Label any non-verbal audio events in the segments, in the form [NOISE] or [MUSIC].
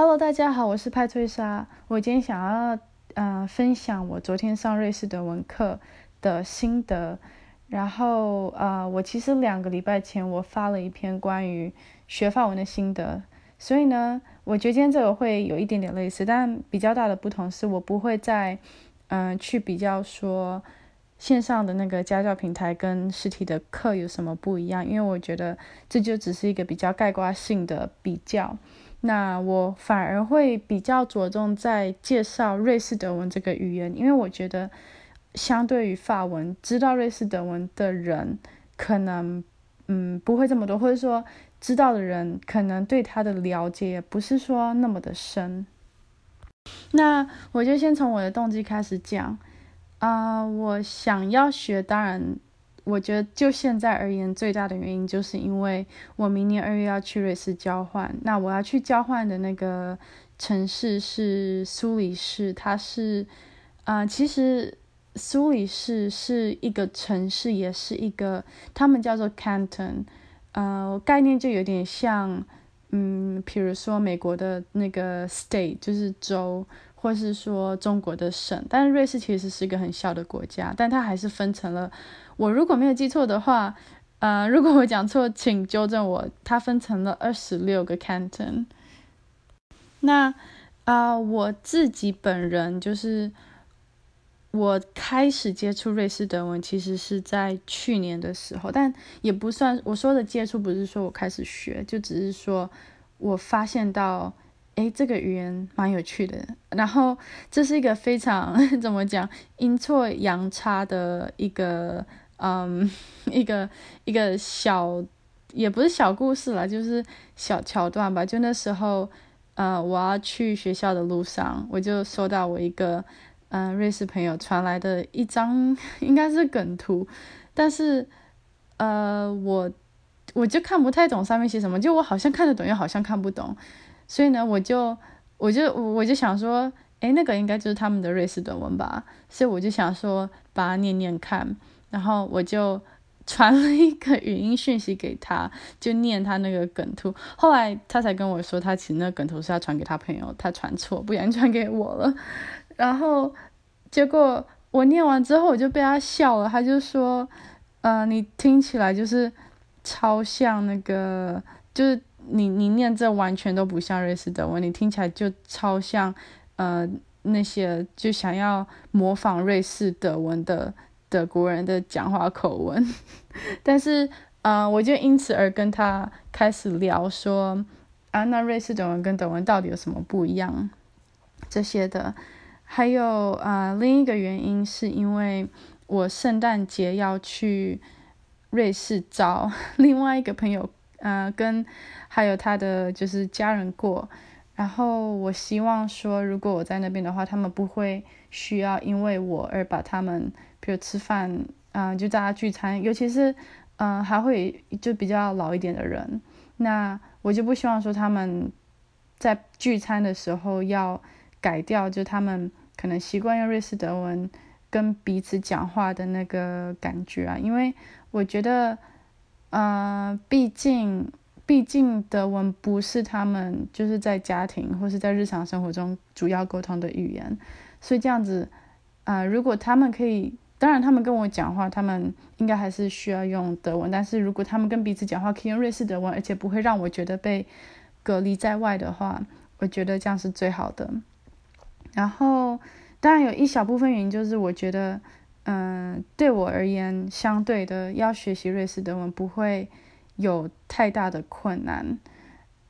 Hello，大家好，我是派翠莎。我今天想要呃分享我昨天上瑞士德文课的心得。然后呃，我其实两个礼拜前我发了一篇关于学法文的心得。所以呢，我觉得今天这个会有一点点类似，但比较大的不同是我不会再嗯去比较说线上的那个家教平台跟实体的课有什么不一样，因为我觉得这就只是一个比较概括性的比较。那我反而会比较着重在介绍瑞士德文这个语言，因为我觉得相对于法文，知道瑞士德文的人可能嗯不会这么多，或者说知道的人可能对他的了解不是说那么的深。那我就先从我的动机开始讲啊，我想要学，当然。我觉得就现在而言，最大的原因就是因为我明年二月要去瑞士交换。那我要去交换的那个城市是苏黎世，它是，啊，其实苏黎世是一个城市，也是一个，他们叫做 canton，呃，概念就有点像，嗯，比如说美国的那个 state 就是州，或是说中国的省。但是瑞士其实是一个很小的国家，但它还是分成了。我如果没有记错的话，呃，[LAUGHS] 如果我讲错，请纠正我。它分成了二十六个 canton。那啊，我自己本人就是我开始接触瑞士德文，其实是在去年的时候，但也不算我说的接触，不是说我开始学，就只是说我发现到，哎，这个语言蛮有趣的。然后这是一个非常 [LAUGHS] 怎么讲阴错阳差的一个。嗯，[LAUGHS] 一个一个小，也不是小故事了，就是小桥段吧。就那时候，呃，我要去学校的路上，我就收到我一个嗯瑞士朋友传来的一张，应该是梗图，但是呃，我我就看不太懂上面写什么，就我好像看得懂，又好像看不懂，所以呢，我就我就我就想说，诶，那个应该就是他们的瑞士短文吧，所以我就想说把它念念看。然后我就传了一个语音讯息给他，就念他那个梗图。后来他才跟我说，他其实那个梗图是要传给他朋友，他传错，不然传给我了。然后结果我念完之后，我就被他笑了。他就说：“呃，你听起来就是超像那个，就是你你念这完全都不像瑞士德文，你听起来就超像呃那些就想要模仿瑞士德文的。”德国人的讲话口吻，[LAUGHS] 但是，呃，我就因此而跟他开始聊说，啊，那瑞士德文跟德文到底有什么不一样？这些的，还有啊，另一个原因是因为我圣诞节要去瑞士找另外一个朋友，呃，跟还有他的就是家人过，然后我希望说，如果我在那边的话，他们不会需要因为我而把他们。比如吃饭，嗯，就大家聚餐，尤其是，嗯，还会就比较老一点的人，那我就不希望说他们在聚餐的时候要改掉，就他们可能习惯用瑞士德文跟彼此讲话的那个感觉啊，因为我觉得，呃，毕竟，毕竟德文不是他们就是在家庭或是在日常生活中主要沟通的语言，所以这样子，啊，如果他们可以。当然，他们跟我讲话，他们应该还是需要用德文。但是如果他们跟彼此讲话，可以用瑞士德文，而且不会让我觉得被隔离在外的话，我觉得这样是最好的。然后，当然有一小部分原因就是，我觉得，嗯，对我而言，相对的要学习瑞士德文不会有太大的困难。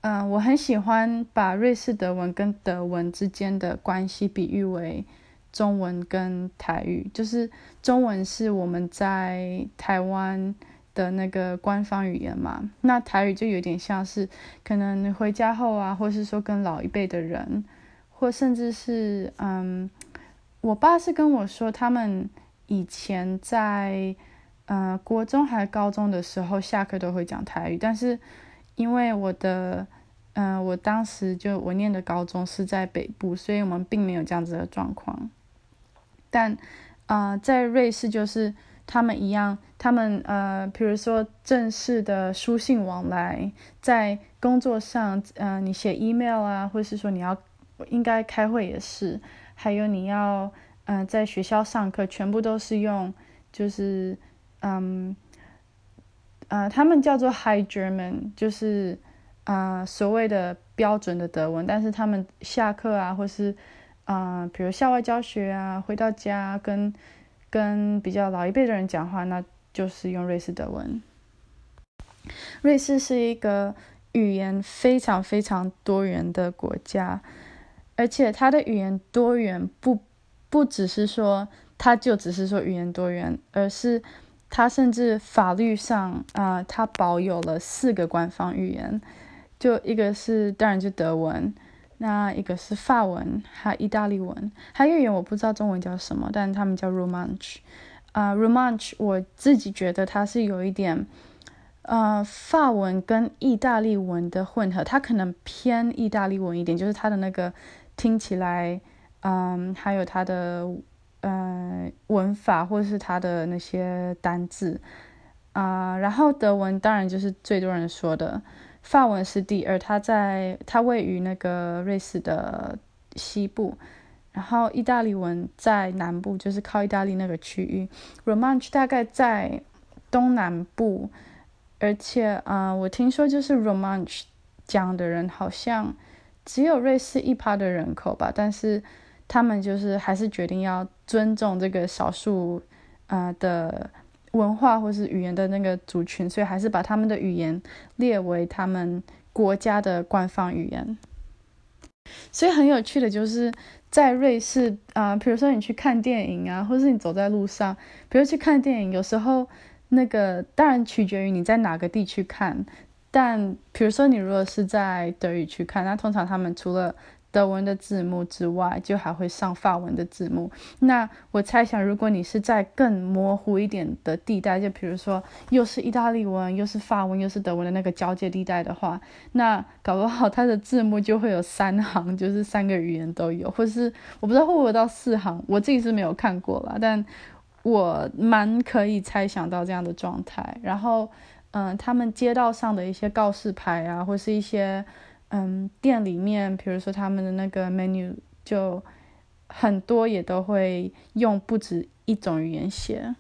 嗯，我很喜欢把瑞士德文跟德文之间的关系比喻为。中文跟台语，就是中文是我们在台湾的那个官方语言嘛，那台语就有点像是可能回家后啊，或是说跟老一辈的人，或甚至是嗯，我爸是跟我说，他们以前在呃国中还高中的时候下课都会讲台语，但是因为我的嗯我当时就我念的高中是在北部，所以我们并没有这样子的状况。但，呃，在瑞士就是他们一样，他们呃，比如说正式的书信往来，在工作上，呃，你写 email 啊，或是说你要应该开会也是，还有你要嗯在学校上课，全部都是用就是嗯呃，他们叫做 High German，就是啊所谓的标准的德文，但是他们下课啊，或是啊，比如校外教学啊，回到家跟。跟比较老一辈的人讲话，那就是用瑞士德文。瑞士是一个语言非常非常多元的国家，而且它的语言多元不不只是说它就只是说语言多元，而是它甚至法律上啊，它保有了四个官方语言，就一个是当然就德文。那一个是法文，还有意大利文，还有语言我不知道中文叫什么，但他们叫 Romance，。啊 Romance，我自己觉得它是有一点，呃，法文跟意大利文的混合，它可能偏意大利文一点，就是它的那个听起来，嗯，还有它的呃文法或者是它的那些单字，啊，然后德文当然就是最多人说的。法文是第二，它在它位于那个瑞士的西部，然后意大利文在南部，就是靠意大利那个区域。Romanch 大概在东南部，而且啊，我听说就是 Romanch 讲的人好像只有瑞士一趴的人口吧，但是他们就是还是决定要尊重这个少数啊的。文化或是语言的那个族群，所以还是把他们的语言列为他们国家的官方语言。所以很有趣的就是在瑞士啊，比如说你去看电影啊，或是你走在路上，比如去看电影，有时候那个当然取决于你在哪个地区看，但比如说你如果是在德语区看，那通常他们除了德文的字幕之外，就还会上法文的字幕。那我猜想，如果你是在更模糊一点的地带，就比如说又是意大利文，又是法文，又是德文的那个交界地带的话，那搞不好它的字幕就会有三行，就是三个语言都有，或是我不知道会不会到四行，我自己是没有看过啦，但我蛮可以猜想到这样的状态。然后，嗯，他们街道上的一些告示牌啊，或是一些。嗯，店里面，比如说他们的那个 menu 就很多，也都会用不止一种语言写。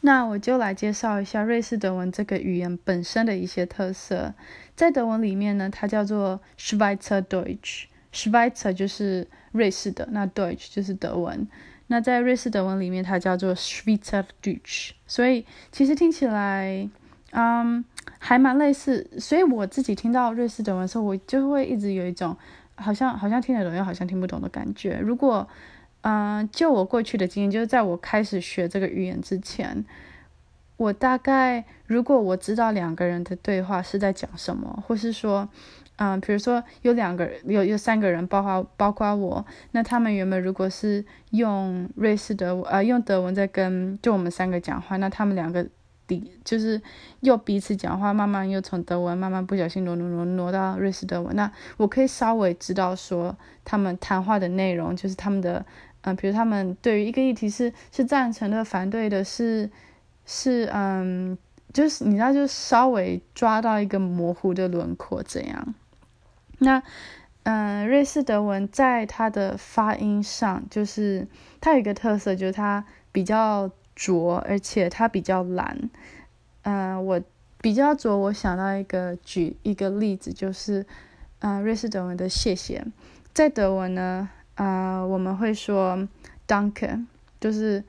那我就来介绍一下瑞士德文这个语言本身的一些特色。在德文里面呢，它叫做 Schweizer Deutsch，Schweizer 就是瑞士的，那 Deutsch 就是德文。那在瑞士德文里面，它叫做 Schweizer Deutsch，所以其实听起来，嗯。还蛮类似，所以我自己听到瑞士德文的时候，我就会一直有一种好像好像听得懂又好像听不懂的感觉。如果，嗯，就我过去的经验，就是在我开始学这个语言之前，我大概如果我知道两个人的对话是在讲什么，或是说，嗯，比如说有两个人有有三个人，包括包括我，那他们原本如果是用瑞士德文呃用德文在跟就我们三个讲话，那他们两个。就是又彼此讲话，慢慢又从德文慢慢不小心挪挪挪挪到瑞士德文。那我可以稍微知道说他们谈话的内容，就是他们的，嗯，比如他们对于一个议题是是赞成的、反对的，是是嗯，就是你知道，就稍微抓到一个模糊的轮廓这样。那嗯，瑞士德文在它的发音上，就是它有一个特色，就是它比较。浊，而且它比较蓝。嗯，我比较浊，我想到一个举一个例子，就是嗯，瑞士德文的谢谢，在德文呢，啊，我们会说 d u n k e 就是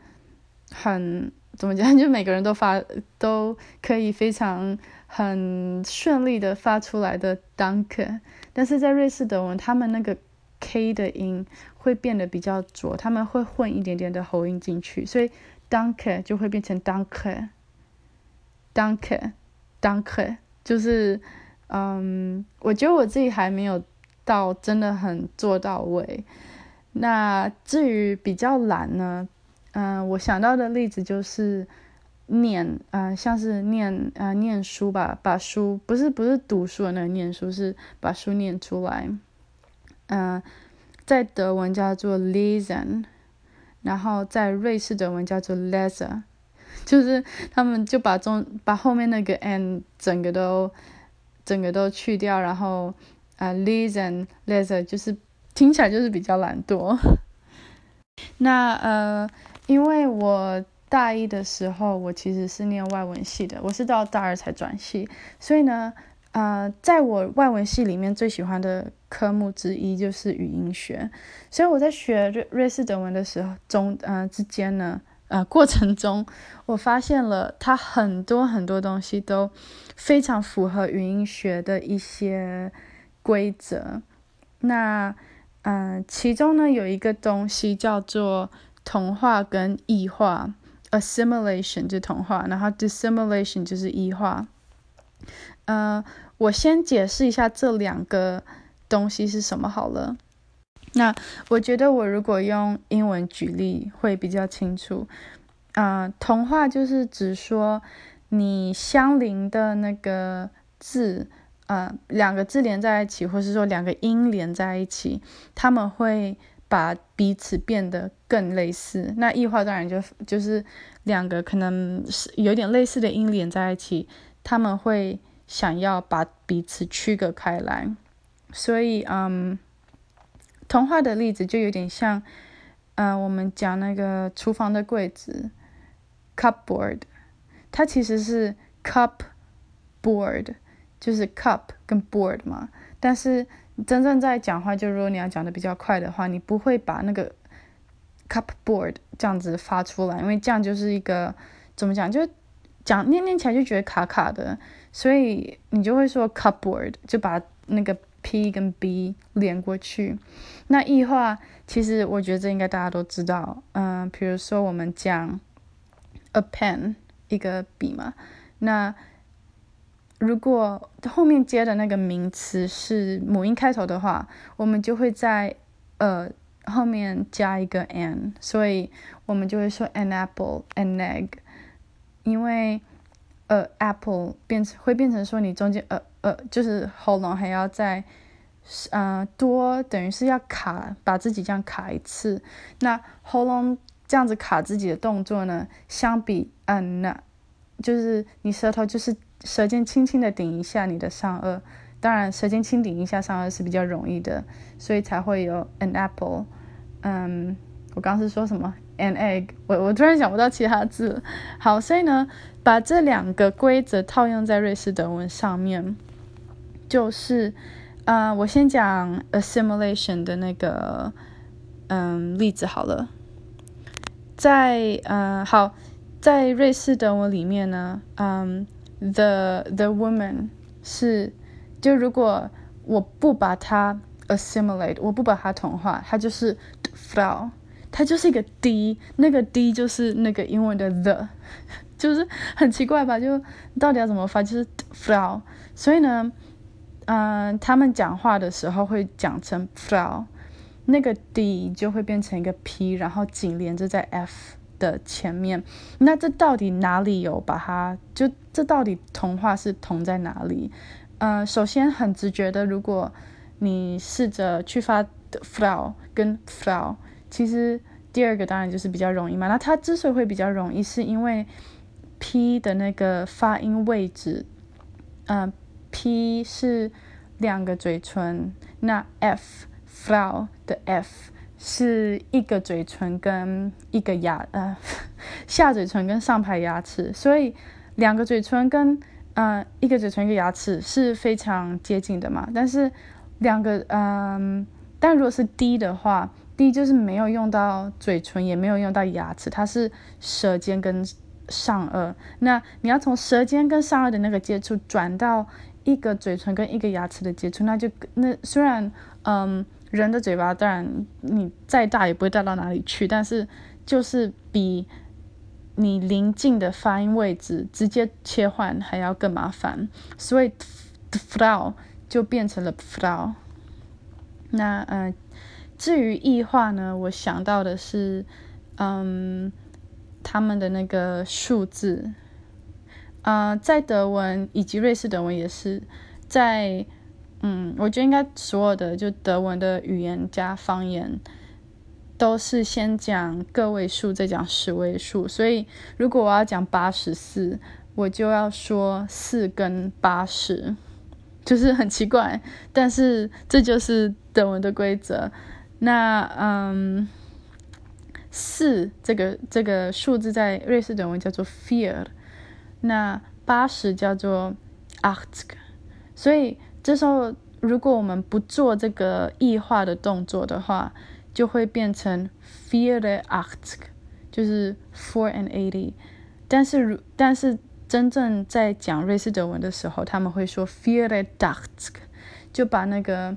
很怎么讲，[LAUGHS] 就每个人都发都可以非常很顺利的发出来的 d u n k e 但是在瑞士德文，他们那个 k 的音会变得比较浊，他们会混一点点的喉音进去，所以。Danke 就会变成 Danke，Danke，Danke，就是，嗯，我觉得我自己还没有到真的很做到位。那至于比较懒呢，嗯，我想到的例子就是念，嗯，像是念，呃，念书吧，把书不是不是读书的那个念书，是把书念出来。嗯，在德文叫做 lesen。然后在瑞士德文叫做 leather，[LAUGHS] 就是他们就把中把后面那个 n 整个都整个都去掉，然后啊 l e a s e and leather 就是听起来就是比较懒惰。那呃，因为我大一的时候我其实是念外文系的，我是到大二才转系，所以呢。呃，在我外文系里面最喜欢的科目之一就是语音学，所以我在学瑞瑞士德文的时候中，呃之间呢，呃 [LAUGHS] 过程中，我发现了它很多很多东西都非常符合语音学的一些规则。那，嗯，其中呢有一个东西叫做同化跟异化，assimilation 就同化，然后 dissimilation 就是异化。呃，我先解释一下这两个东西是什么好了。那我觉得我如果用英文举例会比较清楚。啊，同化就是指说你相邻的那个字，呃，两个字连在一起，或是说两个音连在一起，他们会把彼此变得更类似。那异化当然就就是两个可能是有点类似的音连在一起，他们会。想要把彼此区隔开来，所以，嗯，童话的例子就有点像，嗯，我们讲那个厨房的柜子，cupboard，它其实是 cupboard，就是 cup 跟 board 嘛。但是真正在讲话，就如果你要讲的比较快的话，你不会把那个 cupboard 这样子发出来，因为这样就是一个怎么讲，就讲念念起来就觉得卡卡的。所以你就会说 cupboard，就把那个 p 跟 b 连过去。那异化其实我觉得这应该大家都知道，嗯，比如说我们讲 a pen 一个笔嘛，那如果后面接的那个名词是母音开头的话，我们就会在呃后面加一个 n，所以我们就会说 an apple，an egg，因为。呃，apple 变成会变成说你中间呃呃，就是喉咙还要再，嗯，多等于是要卡，把自己这样卡一次。那喉咙这样子卡自己的动作呢，相比嗯，那就是你舌头就是舌尖轻轻的顶一下你的上颚，当然舌尖轻顶一下上颚是比较容易的，所以才会有 an apple。嗯，我刚是说什么？an egg，我我突然想不到其他字。好，所以呢，把这两个规则套用在瑞士德文上面，就是，呃，我先讲 assimilation 的那个，嗯，例子好了。在，呃，好，在瑞士德文里面呢，嗯，the the woman 是，就如果我不把它 assimilate，我不把它同化，它就是 Frau。它就是一个 d，那个 d 就是那个英文的 the，[LAUGHS] 就是很奇怪吧？就到底要怎么发？就是 Frau，所以呢，嗯，他们讲话的时候会讲成 Frau，那个 d 就会变成一个 p，然后紧连着在 f 的前面。那这到底哪里有把它？就这到底同化是同在哪里？嗯，首先很直觉的，如果你试着去发 Frau 跟 Frau。其实第二个当然就是比较容易嘛。那它之所以会比较容易，是因为 p 的那个发音位置，嗯，p 是两个嘴唇，那 f Frau 的 f 是一个嘴唇跟一个牙，呃，[LAUGHS] 下嘴唇跟上排牙齿，所以两个嘴唇跟嗯一个嘴唇一个牙齿是非常接近的嘛。但是两个嗯，但如果是 d 的话。D 就是没有用到嘴唇，也没有用到牙齿，它是舌尖跟上颚。那你要从舌尖跟上颚的那个接触转到一个嘴唇跟一个牙齿的接触，那就那虽然嗯人的嘴巴当然你再大也不会大到哪里去，但是就是比你临近的发音位置直接切换还要更麻烦，所以 Frau 就变成了 Frau。那嗯。至于异化呢，我想到的是，嗯，他们的那个数字，啊，在德文以及瑞士德文也是，在，嗯，我觉得应该所有的就德文的语言加方言都是先讲个位数，再讲十位数。所以如果我要讲八十四，我就要说四跟八十，就是很奇怪，但是这就是德文的规则。那嗯，四这个这个数字在瑞士德文叫做 fear，那八十叫做 acht，所以这时候如果我们不做这个异化的动作的话，就会变成 fear the acht，就是 four and eighty。但是如但是真正在讲瑞士德文的时候，他们会说 fear acht，就把那个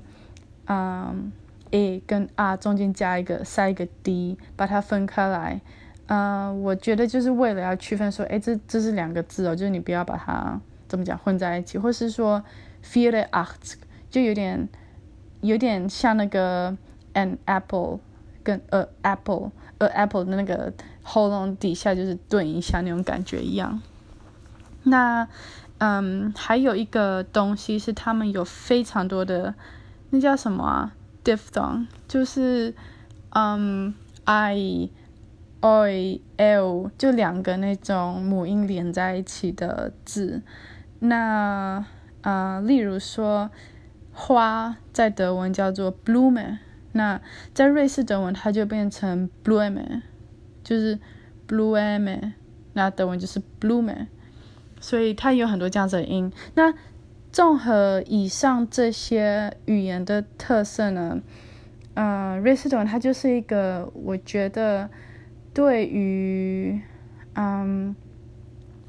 嗯。a 跟 r 中间加一个塞一个 d，把它分开来。嗯，我觉得就是为了要区分说，哎，这这是两个字哦，就是你不要把它怎么讲混在一起，或是说 feel the art，就有点有点像那个 an apple 跟 a apple a apple 的那个喉咙底下就是顿一下那种感觉一样。那嗯，还有一个东西是他们有非常多的，那叫什么啊？diphthong 就是，嗯，i、oi、l 就两个那种母音连在一起的字。那，呃，例如说，花在德文叫做 Blume，那在瑞士德文它就变成 Blume，就是 Blume，那德文就是 Blume，所以它有很多这样子的音。那综合以上这些语言的特色呢，呃，瑞士德文它就是一个，我觉得对于，嗯，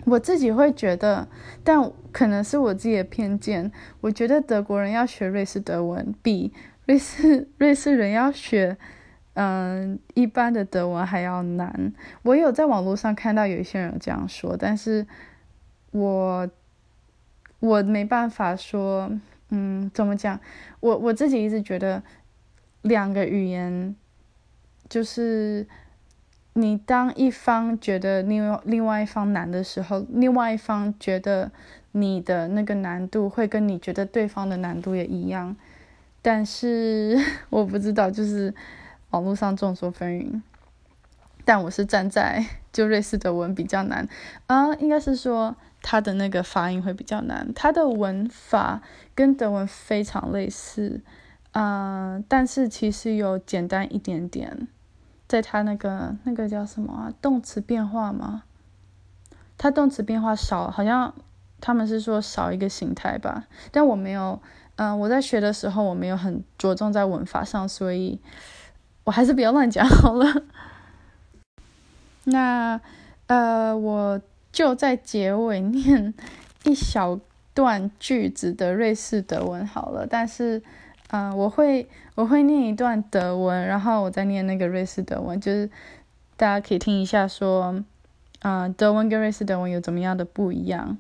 我自己会觉得，但可能是我自己的偏见，我觉得德国人要学瑞士德文比瑞士瑞士人要学，嗯，一般的德文还要难。我有在网络上看到有一些人这样说，但是我。我没办法说，嗯，怎么讲？我我自己一直觉得，两个语言，就是你当一方觉得另外另外一方难的时候，另外一方觉得你的那个难度会跟你觉得对方的难度也一样，但是 [LAUGHS] 我不知道，就是网络上众说纷纭。但我是站在就瑞士德文比较难。啊，应该是说它的那个发音会比较难，它的文法跟德文非常类似，嗯，但是其实有简单一点点，在它那个那个叫什么啊，动词变化吗？它动词变化少，好像他们是说少一个形态吧，但我没有，嗯，我在学的时候我没有很着重在文法上，所以我还是不要乱讲好了。[LAUGHS] 那，呃，我就在结尾念一小段句子的瑞士德文好了。但是，嗯，我会我会念一段德文，然后我再念那个瑞士德文，就是大家可以听一下，说，啊，德文跟瑞士德文有怎么样的不一样。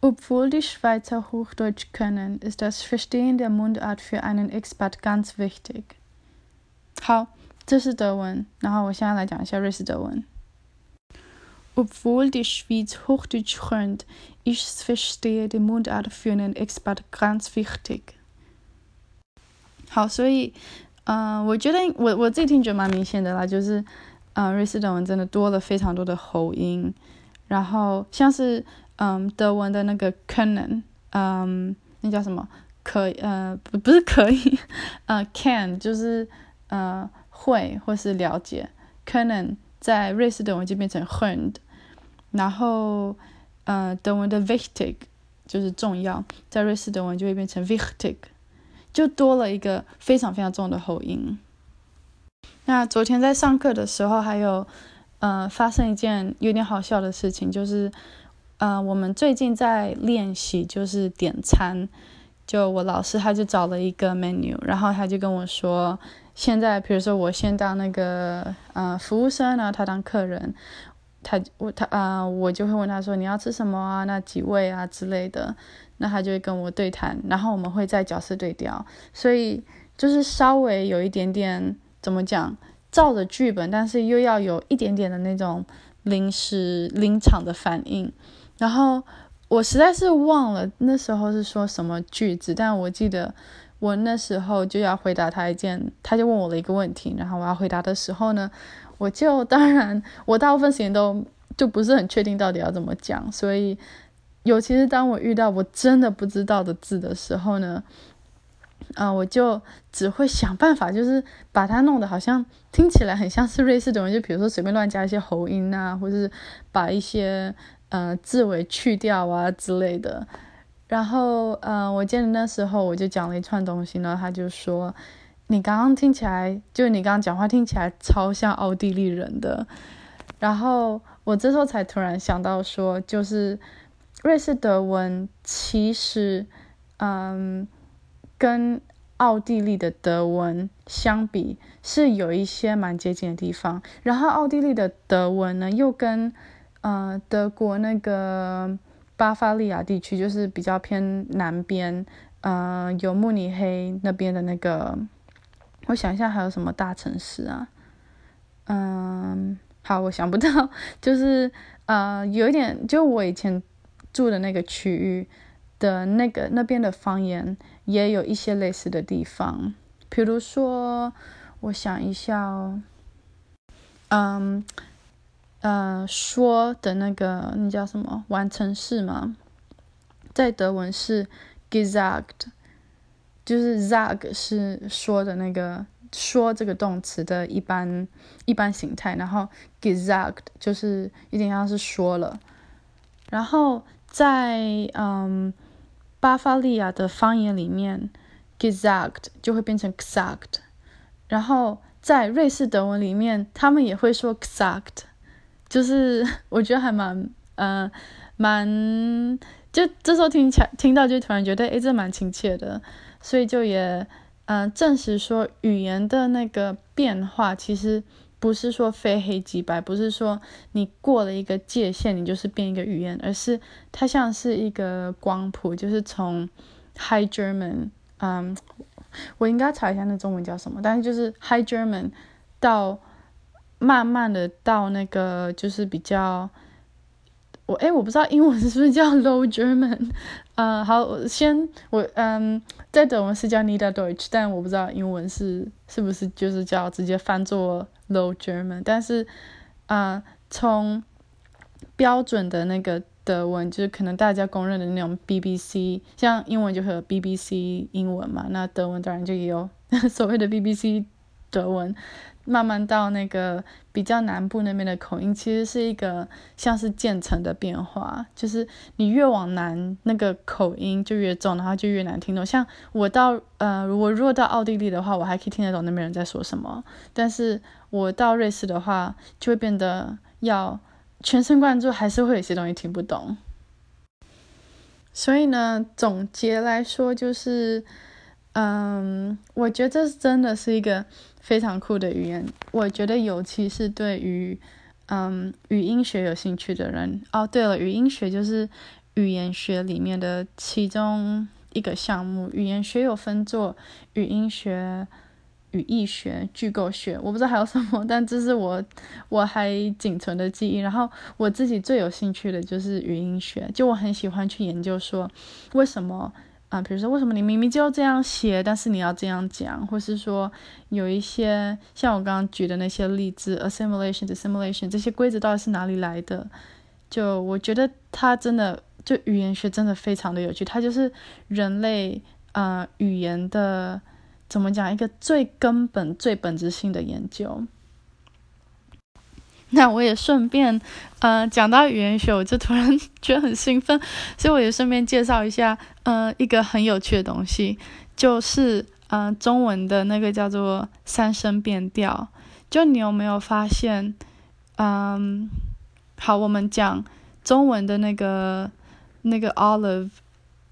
Obwohl die Schweizer Hochdeutsch können, ist das Verstehen der Mundart für einen Expert ganz wichtig. 好。这是德文，然后我现在来讲一下瑞士德文。Obwohl die Schweiz Hochdeutsch könnt, ich verstehe die Mundart für einen Expert ganz wichtig。好，所以，嗯，我觉得我我自己听觉得蛮明显的啦，就是，嗯，瑞士德文真的多了非常多的喉音，然后像是，嗯，德文的那个 können，嗯，那叫什么？可，呃，不不是可以，呃，can 就是，呃。会或是了解，可能在瑞士德文就变成 hund，然后，呃，德文的 wichtig 就是重要，在瑞士德文就会变成 wichtig，就多了一个非常非常重的喉音。那昨天在上课的时候，还有，呃，发生一件有点好笑的事情，就是，呃，我们最近在练习就是点餐，就我老师他就找了一个 menu，然后他就跟我说。现在，比如说我先当那个呃服务生呢，他当客人，他我他啊，我就会问他说你要吃什么啊，那几位啊之类的，那他就会跟我对谈，然后我们会在角色对调，所以就是稍微有一点点怎么讲，照着剧本，但是又要有一点点的那种临时临场的反应，然后我实在是忘了那时候是说什么句子，但我记得。我那时候就要回答他一件，他就问我了一个问题，然后我要回答的时候呢，我就当然我大部分时间都就不是很确定到底要怎么讲，所以尤其是当我遇到我真的不知道的字的时候呢。啊，我就只会想办法，就是把它弄得好像听起来很像是瑞士的文，就比如说随便乱加一些喉音啊，或者是把一些呃字尾去掉啊之类的。然后，呃，我记得那时候我就讲了一串东西，然后他就说：“你刚刚听起来，就你刚刚讲话听起来超像奥地利人的。”然后我这时候才突然想到说，就是瑞士德文其实，嗯。跟奥地利的德文相比，是有一些蛮接近的地方。然后奥地利的德文呢，又跟呃德国那个巴伐利亚地区，就是比较偏南边，呃有慕尼黑那边的那个，我想一下还有什么大城市啊？嗯，好，我想不到，[LAUGHS] 就是呃有一点，就我以前住的那个区域。的那个那边的方言也有一些类似的地方，比如说，我想一下哦，嗯，呃，说的那个那叫什么完成式嘛，在德文是 gesagt，就是 zag 是说的那个说这个动词的一般一般形态，然后 gesagt 就是有点像是说了，然后在嗯。巴伐利亚的方言里面，gesagt 就会变成 gesagt，然后在瑞士德文里面，他们也会说 gesagt，就是 [LAUGHS] 我觉得还蛮，呃，蛮，就这时候听起来听到就突然觉得，诶，这蛮亲切的，所以就也，嗯，证实说语言的那个变化其实。不是说非黑即白，不是说你过了一个界限，你就是变一个语言，而是它像是一个光谱，就是从 High German，嗯，我应该查一下那中文叫什么，但是就是 High German 到慢慢的到那个就是比较。我哎，我不知道英文是不是叫 Low German，呃，好，我先我嗯，在德文是叫 Niederdeutsch，但我不知道英文是是不是就是叫直接翻作 Low German，但是啊，从标准的那个德文，就是可能大家公认的那种 BBC，像英文就会有 BBC 英文嘛，那德文当然就也有 [LAUGHS] 所谓的 BBC 德文。慢慢到那个比较南部那边的口音，其实是一个像是渐层的变化，就是你越往南，那个口音就越重，然后就越难听懂。像我到呃，我如果到奥地利的话，我还可以听得懂那边人在说什么，但是我到瑞士的话，就会变得要全神贯注，还是会有些东西听不懂。所以呢，总结来说就是，嗯，我觉得这真的是一个。非常酷的语言，我觉得尤其是对于，嗯，语音学有兴趣的人。哦，对了，语音学就是语言学里面的其中一个项目。语言学有分作语音学、语义学、句构学，我不知道还有什么，但这是我我还仅存的记忆。然后我自己最有兴趣的就是语音学，就我很喜欢去研究说为什么。啊，比如说，为什么你明明就这样写，但是你要这样讲，或是说有一些像我刚刚举的那些例子，assimilation、dissimilation 这些规则到底是哪里来的？就我觉得它真的，就语言学真的非常的有趣，它就是人类啊语言的怎么讲一个最根本、最本质性的研究。[LAUGHS] 那我也顺便，呃，讲到语言学，我就突然 [LAUGHS] 觉得很兴奋，所以我也顺便介绍一下，呃，一个很有趣的东西，就是，呃，中文的那个叫做三声变调。就你有没有发现，嗯，好，我们讲中文的那个那个 olive，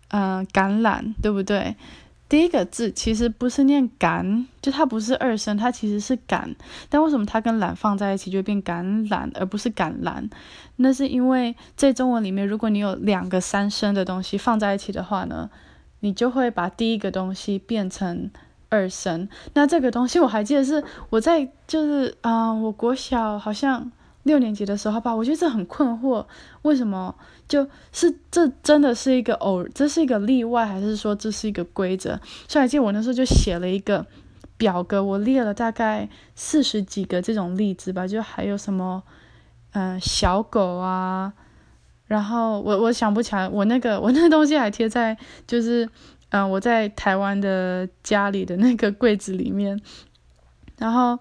呃，橄榄，对不对？第一个字其实不是念橄，就它不是二声，它其实是橄。但为什么它跟榄放在一起就变橄榄，而不是橄榄？那是因为在中文里面，如果你有两个三声的东西放在一起的话呢，你就会把第一个东西变成二声。那这个东西我还记得是我在就是啊，我国小好像。六年级的时候吧，我觉得这很困惑，为什么就是这真的是一个偶，这是一个例外，还是说这是一个规则？所以记得我那时候就写了一个表格，我列了大概四十几个这种例子吧，就还有什么，嗯，小狗啊，然后我我想不起来，我那个我那个东西还贴在就是。嗯，我在台湾的家里的那个柜子里面，然后，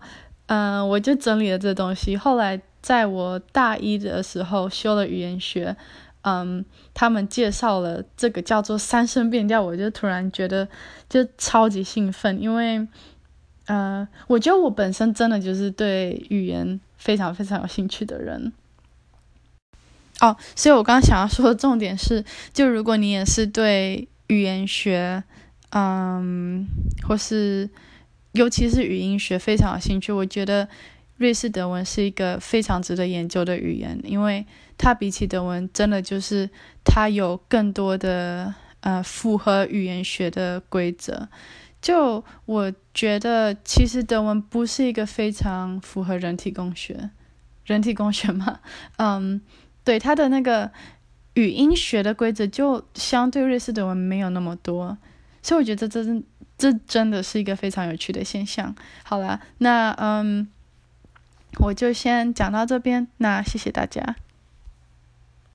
嗯，我就整理了这东西。后来在我大一的时候修了语言学，嗯，他们介绍了这个叫做三声变调，我就突然觉得就超级兴奋，因为，呃，我觉得我本身真的就是对语言非常非常有兴趣的人。哦，所以我刚刚想要说的重点是，就如果你也是对。语言学，嗯，或是尤其是语音学非常有兴趣。我觉得瑞士德文是一个非常值得研究的语言，因为它比起德文，真的就是它有更多的呃符合语言学的规则。就我觉得，其实德文不是一个非常符合人体工学，人体工学嘛，[LAUGHS] 嗯，对它的那个。语音学的规则就相对瑞士德文没有那么多，所以我觉得这真这真的是一个非常有趣的现象。好了，那嗯，我就先讲到这边，那谢谢大家。